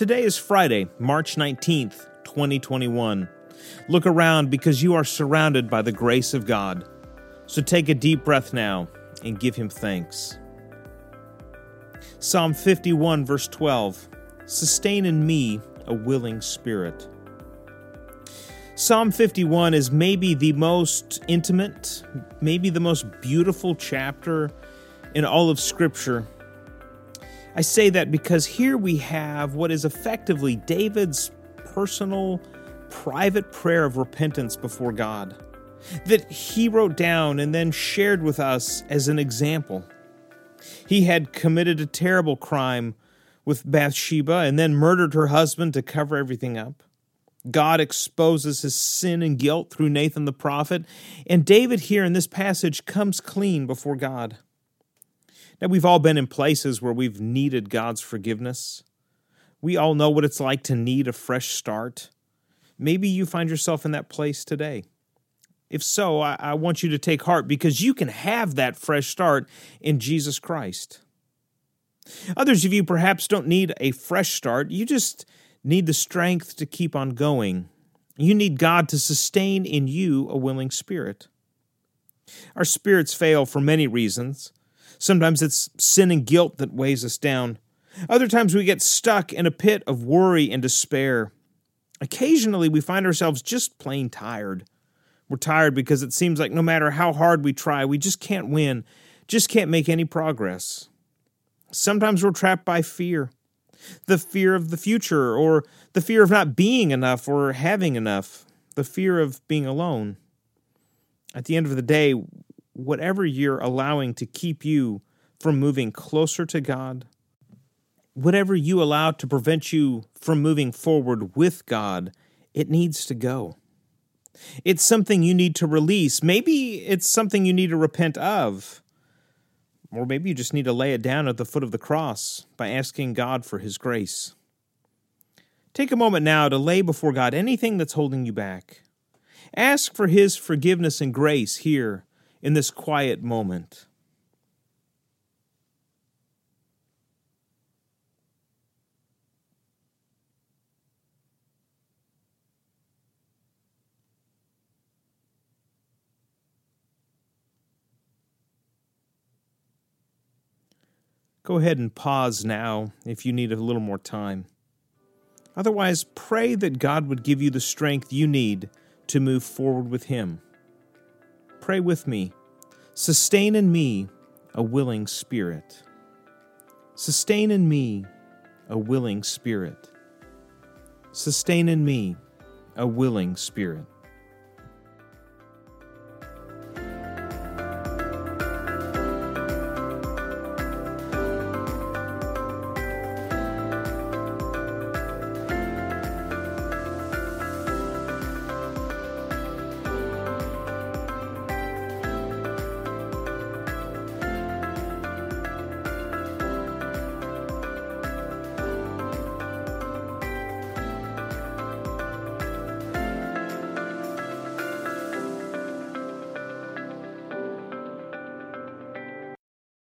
Today is Friday, March 19th, 2021. Look around because you are surrounded by the grace of God. So take a deep breath now and give Him thanks. Psalm 51, verse 12 Sustain in me a willing spirit. Psalm 51 is maybe the most intimate, maybe the most beautiful chapter in all of Scripture. I say that because here we have what is effectively David's personal, private prayer of repentance before God that he wrote down and then shared with us as an example. He had committed a terrible crime with Bathsheba and then murdered her husband to cover everything up. God exposes his sin and guilt through Nathan the prophet, and David here in this passage comes clean before God. Now, we've all been in places where we've needed God's forgiveness. We all know what it's like to need a fresh start. Maybe you find yourself in that place today. If so, I, I, want you to take heart because you can have that fresh start in Jesus Christ. Others of you perhaps don't need a fresh start, you just need the strength to keep on going. You need God to sustain in you a willing spirit. Our spirits fail for many reasons. Sometimes it's sin and guilt that weighs us down. Other times we get stuck in a pit of worry and despair. Occasionally we find ourselves just plain tired. We're tired because it seems like no matter how hard we try, we just can't win, just can't make any progress. Sometimes we're trapped by fear the fear of the future, or the fear of not being enough or having enough, the fear of being alone. At the end of the day, whatever you're allowing to keep you from moving closer to God, whatever you allow to prevent you from moving forward with God, it needs to go. It's something you need to release. Maybe it's something you need to repent of. Or maybe you just need to lay it down at the foot of the cross by asking God for His grace. Take a moment now to lay before God anything that's holding you back. Ask for His forgiveness and grace here in this quiet moment. Go ahead and pause now if you need a little more time. Otherwise, pray that God would give you the strength you need to move forward with Him. Pray with me. Sustain in me a willing spirit. Sustain in me a willing spirit. Sustain in me a willing spirit.